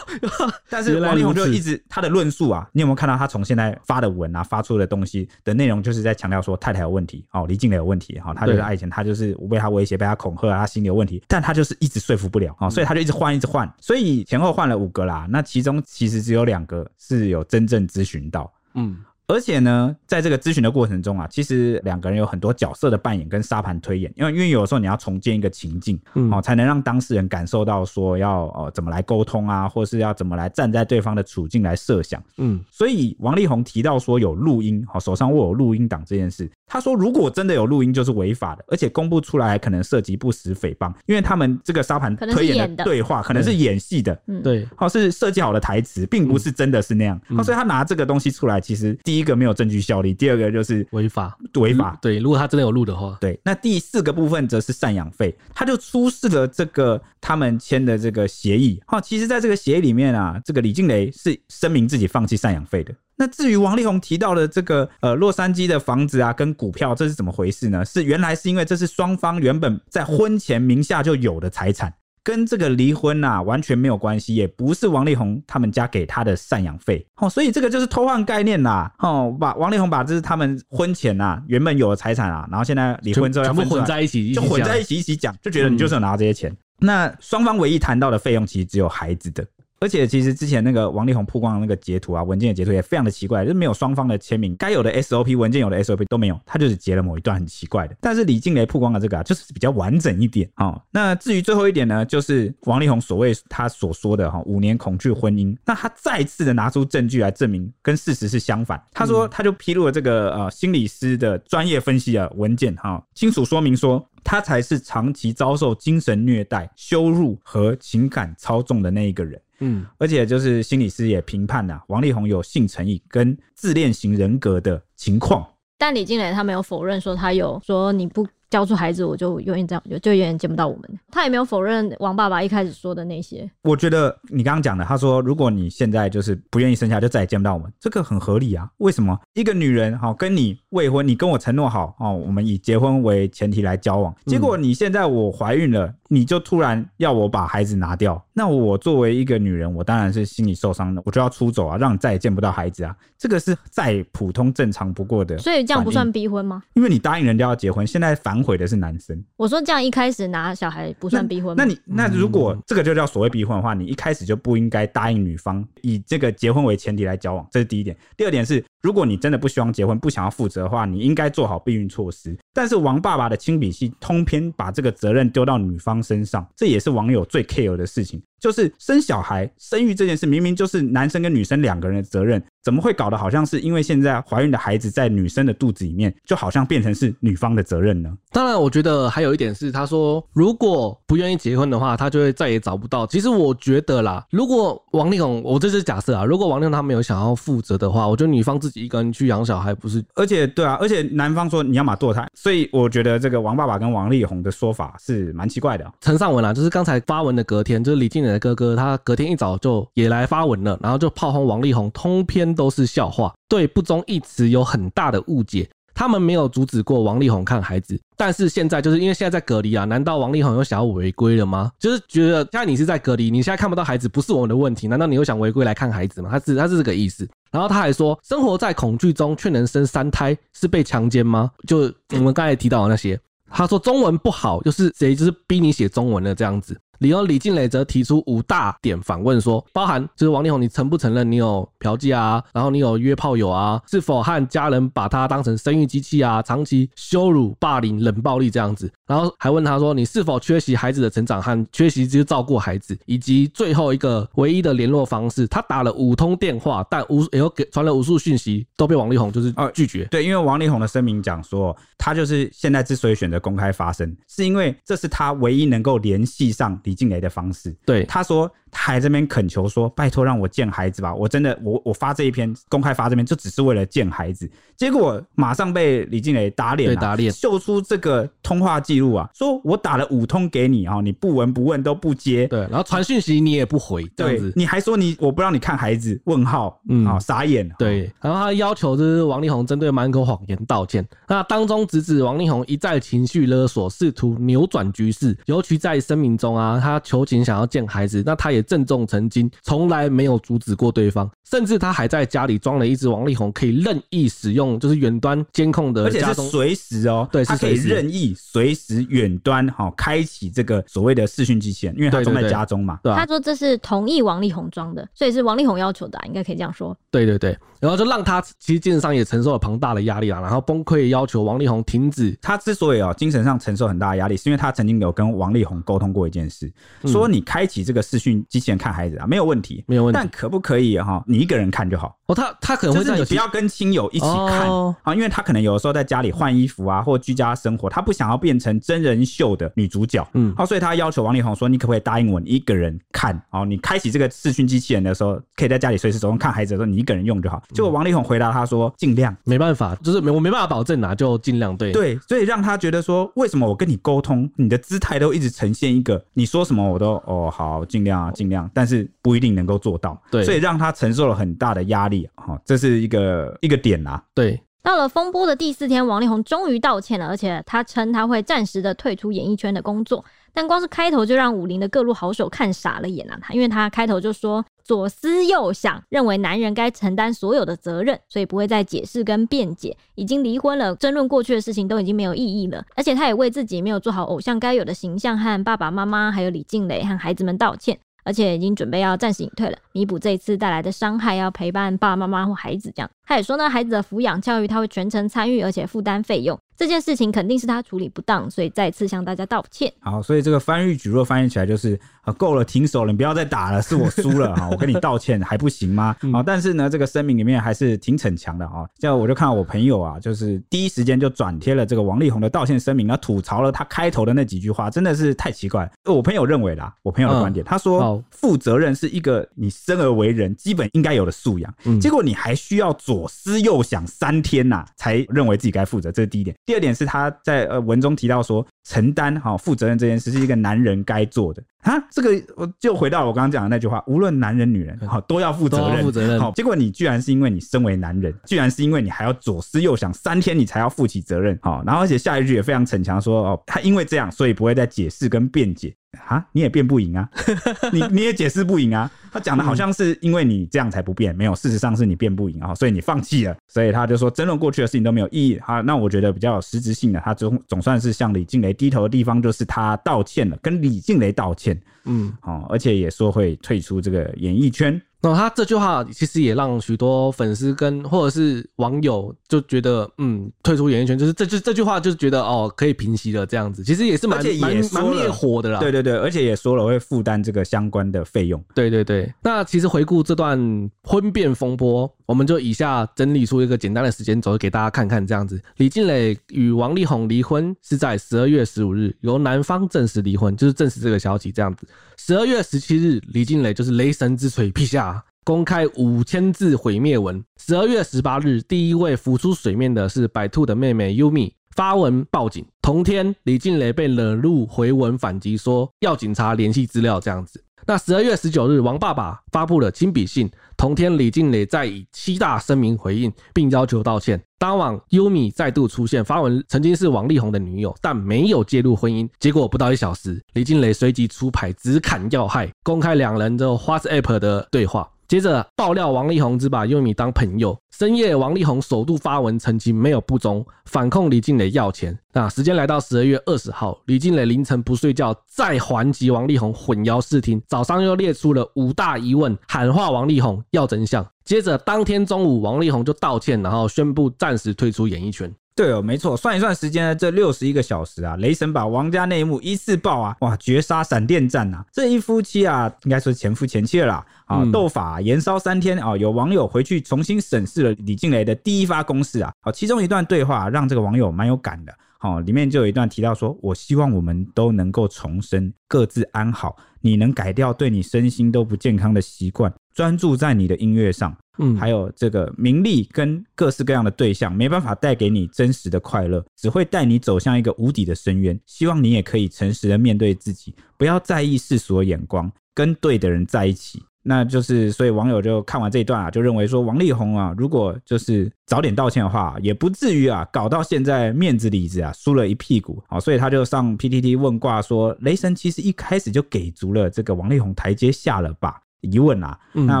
但是王力宏就一直他的论述啊，你有没有看到他从现在？发的文啊，发出的东西的内容，就是在强调说太太有问题，哦，李静蕾有问题，哈，他就是爱情，他就是被他威胁，被他恐吓，他心里有问题，但他就是一直说服不了，哦，所以他就一直换，一直换，所以前后换了五个啦，那其中其实只有两个是有真正咨询到，嗯。而且呢，在这个咨询的过程中啊，其实两个人有很多角色的扮演跟沙盘推演，因为因为有时候你要重建一个情境，嗯，哦，才能让当事人感受到说要呃怎么来沟通啊，或是要怎么来站在对方的处境来设想，嗯，所以王力宏提到说有录音，好，手上握有录音档这件事，他说如果真的有录音就是违法的，而且公布出来可能涉及不实诽谤，因为他们这个沙盘推演的对话可能是演戏的，嗯，对，好，是设计好的台词，并不是真的是那样，好，所以他拿这个东西出来，其实第一。一个没有证据效力，第二个就是违法，违法。对，如果他真的有录的话，对。那第四个部分则是赡养费，他就出示了这个他们签的这个协议。哈，其实在这个协议里面啊，这个李静蕾是声明自己放弃赡养费的。那至于王力宏提到的这个呃洛杉矶的房子啊跟股票，这是怎么回事呢？是原来是因为这是双方原本在婚前名下就有的财产。跟这个离婚呐、啊、完全没有关系，也不是王力宏他们家给他的赡养费哦，所以这个就是偷换概念啦哦，把王力宏把这是他们婚前呐、啊、原本有的财产啊，然后现在离婚之后要全部混在一起，就混在一起一起讲，就觉得你就是有拿这些钱。嗯、那双方唯一谈到的费用其实只有孩子的。而且其实之前那个王力宏曝光的那个截图啊，文件的截图也非常的奇怪，就是没有双方的签名，该有的 SOP 文件有的 SOP 都没有，他就是截了某一段很奇怪的。但是李静蕾曝光的这个啊，就是比较完整一点啊、哦。那至于最后一点呢，就是王力宏所谓他所说的哈五年恐惧婚姻，那他再次的拿出证据来证明跟事实是相反。他说他就披露了这个呃心理师的专业分析的文件哈，清楚说明说他才是长期遭受精神虐待、羞辱和情感操纵的那一个人。嗯，而且就是心理师也评判呐，王力宏有性成瘾跟自恋型人格的情况。但李靓蕾她没有否认说她有说你不。交出孩子，我就永远这样，就就永远见不到我们。他也没有否认王爸爸一开始说的那些。我觉得你刚刚讲的，他说如果你现在就是不愿意生下，就再也见不到我们，这个很合理啊。为什么一个女人哦跟你未婚，你跟我承诺好哦，我们以结婚为前提来交往，结果你现在我怀孕了，你就突然要我把孩子拿掉，那我作为一个女人，我当然是心里受伤的，我就要出走啊，让你再也见不到孩子啊。这个是再普通正常不过的。所以这样不算逼婚吗？因为你答应人家要结婚，现在反悔的是男生。我说这样一开始拿小孩不算逼婚吗？那，那你那如果这个就叫所谓逼婚的话，你一开始就不应该答应女方以这个结婚为前提来交往，这是第一点。第二点是，如果你真的不希望结婚，不想要负责的话，你应该做好避孕措施。但是王爸爸的亲笔信通篇把这个责任丢到女方身上，这也是网友最 care 的事情。就是生小孩、生育这件事，明明就是男生跟女生两个人的责任，怎么会搞得好像是因为现在怀孕的孩子在女生的肚子里面，就好像变成是女方的责任呢？当然，我觉得还有一点是，他说如果不愿意结婚的话，他就会再也找不到。其实我觉得啦，如果王力宏，我这是假设啊，如果王力宏他没有想要负责的话，我觉得女方自己一个人去养小孩不是？而且对啊，而且男方说你要嘛堕胎，所以我觉得这个王爸爸跟王力宏的说法是蛮奇怪的。陈尚文啊，就是刚才发文的隔天，就是李靓蕾哥哥，他隔天一早就也来发文了，然后就炮轰王力宏，通篇都是笑话，对不忠一词有很大的误解。他们没有阻止过王力宏看孩子，但是现在就是因为现在在隔离啊，难道王力宏又想要违规了吗？就是觉得现在你是在隔离，你现在看不到孩子不是我们的问题，难道你又想违规来看孩子吗？他是他是这个意思。然后他还说，生活在恐惧中却能生三胎是被强奸吗？就我们刚才提到的那些，他说中文不好，就是谁就是逼你写中文的这样子。理由李静蕾则提出五大点反问说，包含就是王力宏，你承不承认你有嫖妓啊？然后你有约炮友啊？是否和家人把他当成生育机器啊？长期羞辱、霸凌、冷暴力这样子，然后还问他说，你是否缺席孩子的成长和缺席之照顾孩子？以及最后一个唯一的联络方式，他打了五通电话，但无也有给传了无数讯息，都被王力宏就是拒绝。对，因为王力宏的声明讲说，他就是现在之所以选择公开发声，是因为这是他唯一能够联系上李靓蕾的方式，对他说。他还在这边恳求说：“拜托让我见孩子吧！我真的，我我发这一篇公开发这篇，就只是为了见孩子。结果马上被李静蕾打脸，打脸，秀出这个通话记录啊，说我打了五通给你啊，你不闻不问都不接，对，然后传讯息你也不回，这样子，你还说你我不让你看孩子？问号，嗯啊，傻眼。对，然后他要求就是王力宏针对满口谎言道歉。那当中直指王力宏一再情绪勒索，试图扭转局势。尤其在声明中啊，他求情想要见孩子，那他也。郑重澄清，从来没有阻止过对方，甚至他还在家里装了一只王力宏可以任意使用，就是远端监控的，而且是随时哦，对，他可以任意随时远端哈开启这个所谓的视讯机器人，因为他装在家中嘛，对，他说这是同意王力宏装的，所以是王力宏要求的，应该可以这样说。对对对，然后就让他其实精神上也承受了庞大的压力啊，然后崩溃要求王力宏停止。他之所以哦精神上承受很大的压力，是因为他曾经有跟王力宏沟通过一件事，说你开启这个视讯机器人看孩子啊，没有问题，没有问题，但可不可以哈？你一个人看就好。哦，他他可能会这样，你不要跟亲友一起看啊，因为他可能有的时候在家里换衣服啊，或居家生活，他不想要变成真人秀的女主角。嗯，好，所以他要求王力宏说，你可不可以答应我，你一个人看？哦，你开启这个视讯机器人的时候，可以在家里随时走动看孩子的时候，你一个人用就好。结果王力宏回答他说，尽量，没办法，就是没我没办法保证啊，就尽量对对，所以让他觉得说，为什么我跟你沟通，你的姿态都一直呈现一个，你说什么我都哦好，尽量啊，尽量，但是不一定能够做到。对，所以让他承受了很大的压力，哈，这是一个一个点啊。对，到了风波的第四天，王力宏终于道歉了，而且他称他会暂时的退出演艺圈的工作。但光是开头就让武林的各路好手看傻了眼啊！他因为他开头就说左思右想，认为男人该承担所有的责任，所以不会再解释跟辩解。已经离婚了，争论过去的事情都已经没有意义了。而且他也为自己没有做好偶像该有的形象和爸爸妈妈还有李静蕾和孩子们道歉。而且已经准备要暂时隐退了，弥补这一次带来的伤害，要陪伴爸爸妈妈或孩子这样。他也说呢，孩子的抚养教育他会全程参与，而且负担费用。这件事情肯定是他处理不当，所以再次向大家道歉。好，所以这个翻译举若翻译起来就是啊，够了，停手了，你不要再打了，是我输了哈，我跟你道歉还不行吗？啊，但是呢，这个声明里面还是挺逞强的啊。这样我就看到我朋友啊，就是第一时间就转贴了这个王力宏的道歉声明，然后吐槽了他开头的那几句话，真的是太奇怪。我朋友认为啦，我朋友的观点，他说负责任是一个你生而为人基本应该有的素养，结果你还需要左思右想三天呐，才认为自己该负责，这是第一点。第二点是他在呃文中提到说。承担哈负责任这件事是一个男人该做的啊，这个我就回到我刚刚讲的那句话，无论男人女人好都要负责任，负责任好。结果你居然是因为你身为男人，居然是因为你还要左思右想三天，你才要负起责任好。然后而且下一句也非常逞强说哦，他因为这样，所以不会再解释跟辩解。啊，你也辩不赢啊，你你也解释不赢啊。他讲的好像是因为你这样才不变，没有，事实上是你辩不赢啊，所以你放弃了。所以他就说，争论过去的事情都没有意义啊。那我觉得比较有实质性的，他总总算是向李静蕾低头的地方，就是他道歉了，跟李静蕾道歉，嗯，好，而且也说会退出这个演艺圈。那他这句话其实也让许多粉丝跟或者是网友就觉得，嗯，退出演艺圈就是这就这句话就是觉得哦，可以平息了这样子。其实也是蛮蛮蛮灭火的啦。对对对，而且也说了会负担这个相关的费用。对对对。那其实回顾这段婚变风波，我们就以下整理出一个简单的时间轴给大家看看。这样子，李静蕾与王力宏离婚是在十二月十五日由男方证实离婚，就是证实这个消息。这样子，十二月十七日，李靖蕾就是雷神之锤陛下。公开五千字毁灭文。十二月十八日，第一位浮出水面的是白兔的妹妹优米发文报警。同天，李靖蕾被惹怒回文反击，说要警察联系资料这样子。那十二月十九日，王爸爸发布了亲笔信。同天，李静蕾再以七大声明回应，并要求道歉。当晚优米再度出现发文，曾经是王力宏的女友，但没有介入婚姻。结果不到一小时，李静蕾随即出牌，直砍要害，公开两人的 WhatsApp 的对话。接着爆料，王力宏只把优米当朋友。深夜，王力宏首度发文澄清没有不忠，反控李靓蕾要钱。那时间来到十二月二十号，李靓蕾凌晨不睡觉，再还击王力宏，混淆视听。早上又列出了五大疑问，喊话王力宏要真相。接着当天中午，王力宏就道歉，然后宣布暂时退出演艺圈。对哦，没错，算一算时间呢，这六十一个小时啊，雷神把王家内幕一次爆啊，哇，绝杀闪电战啊，这一夫妻啊，应该说前夫前妻了啦，啊，斗法延烧三天啊，有网友回去重新审视了李静蕾的第一发攻势啊，好，其中一段对话让这个网友蛮有感的，好，里面就有一段提到说，我希望我们都能够重生，各自安好，你能改掉对你身心都不健康的习惯，专注在你的音乐上。嗯，还有这个名利跟各式各样的对象，没办法带给你真实的快乐，只会带你走向一个无底的深渊。希望你也可以诚实的面对自己，不要在意世俗的眼光，跟对的人在一起。那就是，所以网友就看完这一段啊，就认为说王力宏啊，如果就是早点道歉的话，也不至于啊搞到现在面子里子啊输了一屁股啊。所以他就上 PTT 问卦说，雷神其实一开始就给足了这个王力宏台阶下了吧？疑问啊，那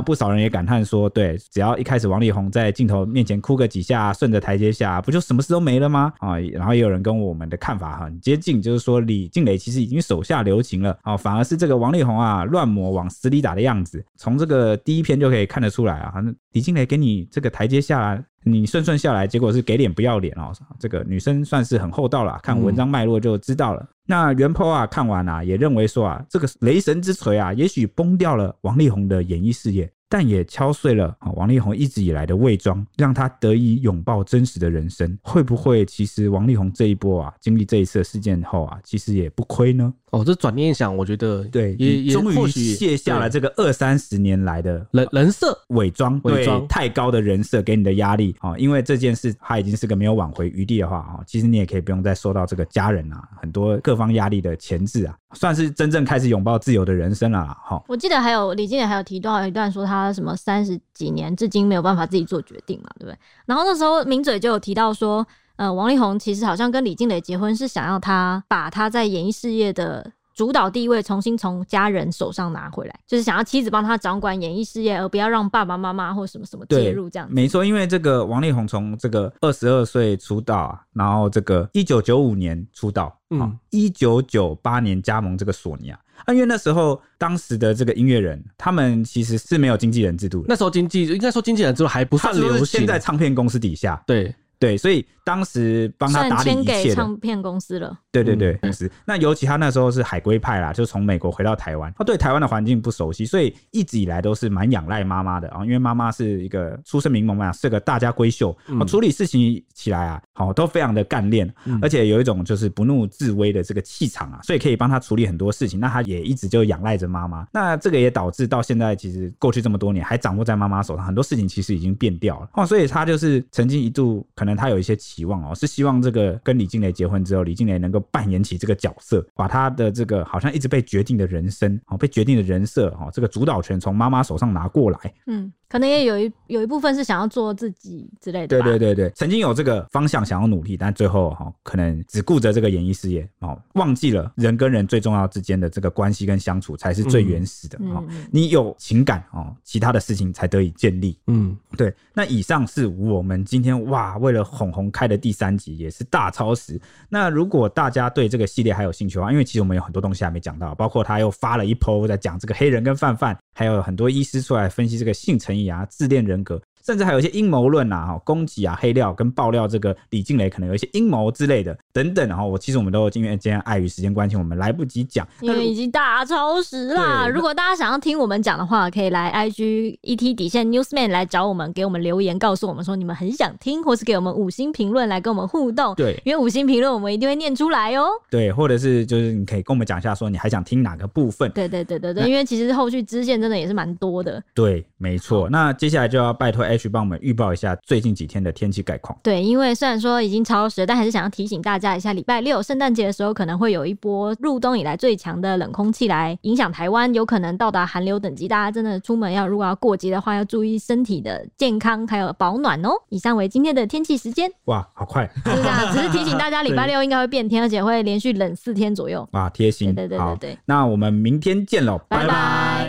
不少人也感叹说，对，只要一开始王力宏在镜头面前哭个几下，顺着台阶下，不就什么事都没了吗？啊，然后也有人跟我们的看法很接近，就是说李静蕾其实已经手下留情了，啊，反而是这个王力宏啊乱抹往死里打的样子，从这个第一篇就可以看得出来啊，李静蕾给你这个台阶下。你顺顺下来，结果是给脸不要脸哦。这个女生算是很厚道了，看文章脉络就知道了。嗯、那原 PO 啊，看完啊，也认为说啊，这个雷神之锤啊，也许崩掉了王力宏的演艺事业，但也敲碎了啊王力宏一直以来的伪装，让他得以拥抱真实的人生。会不会其实王力宏这一波啊，经历这一次的事件后啊，其实也不亏呢？哦，这转念一想，我觉得对，也也终于卸下了这个二三十年来的人人设伪装，伪装太高的人设给你的压力啊，因为这件事他已经是个没有挽回余地的话啊，其实你也可以不用再受到这个家人啊很多各方压力的钳制啊，算是真正开始拥抱自由的人生了哈。我记得还有李经理还有提到一段说他什么三十几年至今没有办法自己做决定嘛，对不对？然后那时候名嘴就有提到说。呃，王力宏其实好像跟李静蕾结婚是想要他把他在演艺事业的主导地位重新从家人手上拿回来，就是想要妻子帮他掌管演艺事业，而不要让爸爸妈妈或什么什么介入这样子。没错，因为这个王力宏从这个二十二岁出道啊，然后这个一九九五年出道，嗯，一九九八年加盟这个索尼啊，因为那时候当时的这个音乐人，他们其实是没有经纪人制度的，那时候经纪应该说经纪人制度还不算流行，现在唱片公司底下，对。对，所以当时帮他打理一切的唱片公司了。对对对，公司。那尤其他那时候是海归派啦，就从美国回到台湾，他对台湾的环境不熟悉，所以一直以来都是蛮仰赖妈妈的啊。因为妈妈是一个出身名门嘛，是个大家闺秀，处理事情起来啊，好都非常的干练，而且有一种就是不怒自威的这个气场啊，所以可以帮他处理很多事情。那他也一直就仰赖着妈妈。那这个也导致到现在，其实过去这么多年还掌握在妈妈手上，很多事情其实已经变掉了哦。所以他就是曾经一度可能他有一些期望哦，是希望这个跟李静蕾结婚之后，李静蕾能够扮演起这个角色，把他的这个好像一直被决定的人生哦，被决定的人设哦，这个主导权从妈妈手上拿过来。嗯，可能也有一有一部分是想要做自己之类的。对对对对，曾经有这个方向想要努力，但最后哈可能只顾着这个演艺事业哦，忘记了人跟人最重要之间的这个关系跟相处才是最原始的哦。你有情感哦，其他的事情才得以建立。嗯，对。那以上是我们今天哇为了哄红开的第三集，也是大超时。那如果大家对这个系列还有兴趣的话，因为其实我们有很多东西还没讲到，包括他又发了一 po 在讲这个黑人跟范范，还有很多医师出来分析这个性成瘾牙、自恋人格。甚至还有一些阴谋论啊，哈，攻击啊、黑料跟爆料这个李静蕾可能有一些阴谋之类的等等，然后我其实我们都因为今天碍于时间关系，我们来不及讲，因为已经大超时啦。如果大家想要听我们讲的话，可以来 IG ET 底线 Newsman 来找我们，给我们留言，告诉我们说你们很想听，或是给我们五星评论来跟我们互动。对，因为五星评论我们一定会念出来哦。对，或者是就是你可以跟我们讲一下，说你还想听哪个部分？对对对对对，因为其实后续支线真的也是蛮多的。对，没错。那接下来就要拜托 H 帮我们预报。一下最近几天的天气概况。对，因为虽然说已经超时，但还是想要提醒大家一下，礼拜六圣诞节的时候可能会有一波入冬以来最强的冷空气来影响台湾，有可能到达寒流等级。大家真的出门要如果要过节的话，要注意身体的健康还有保暖哦。以上为今天的天气时间。哇，好快！是啊，只是提醒大家，礼拜六应该会变天，而且会连续冷四天左右。哇，贴心。对对对对对。那我们明天见喽，拜拜。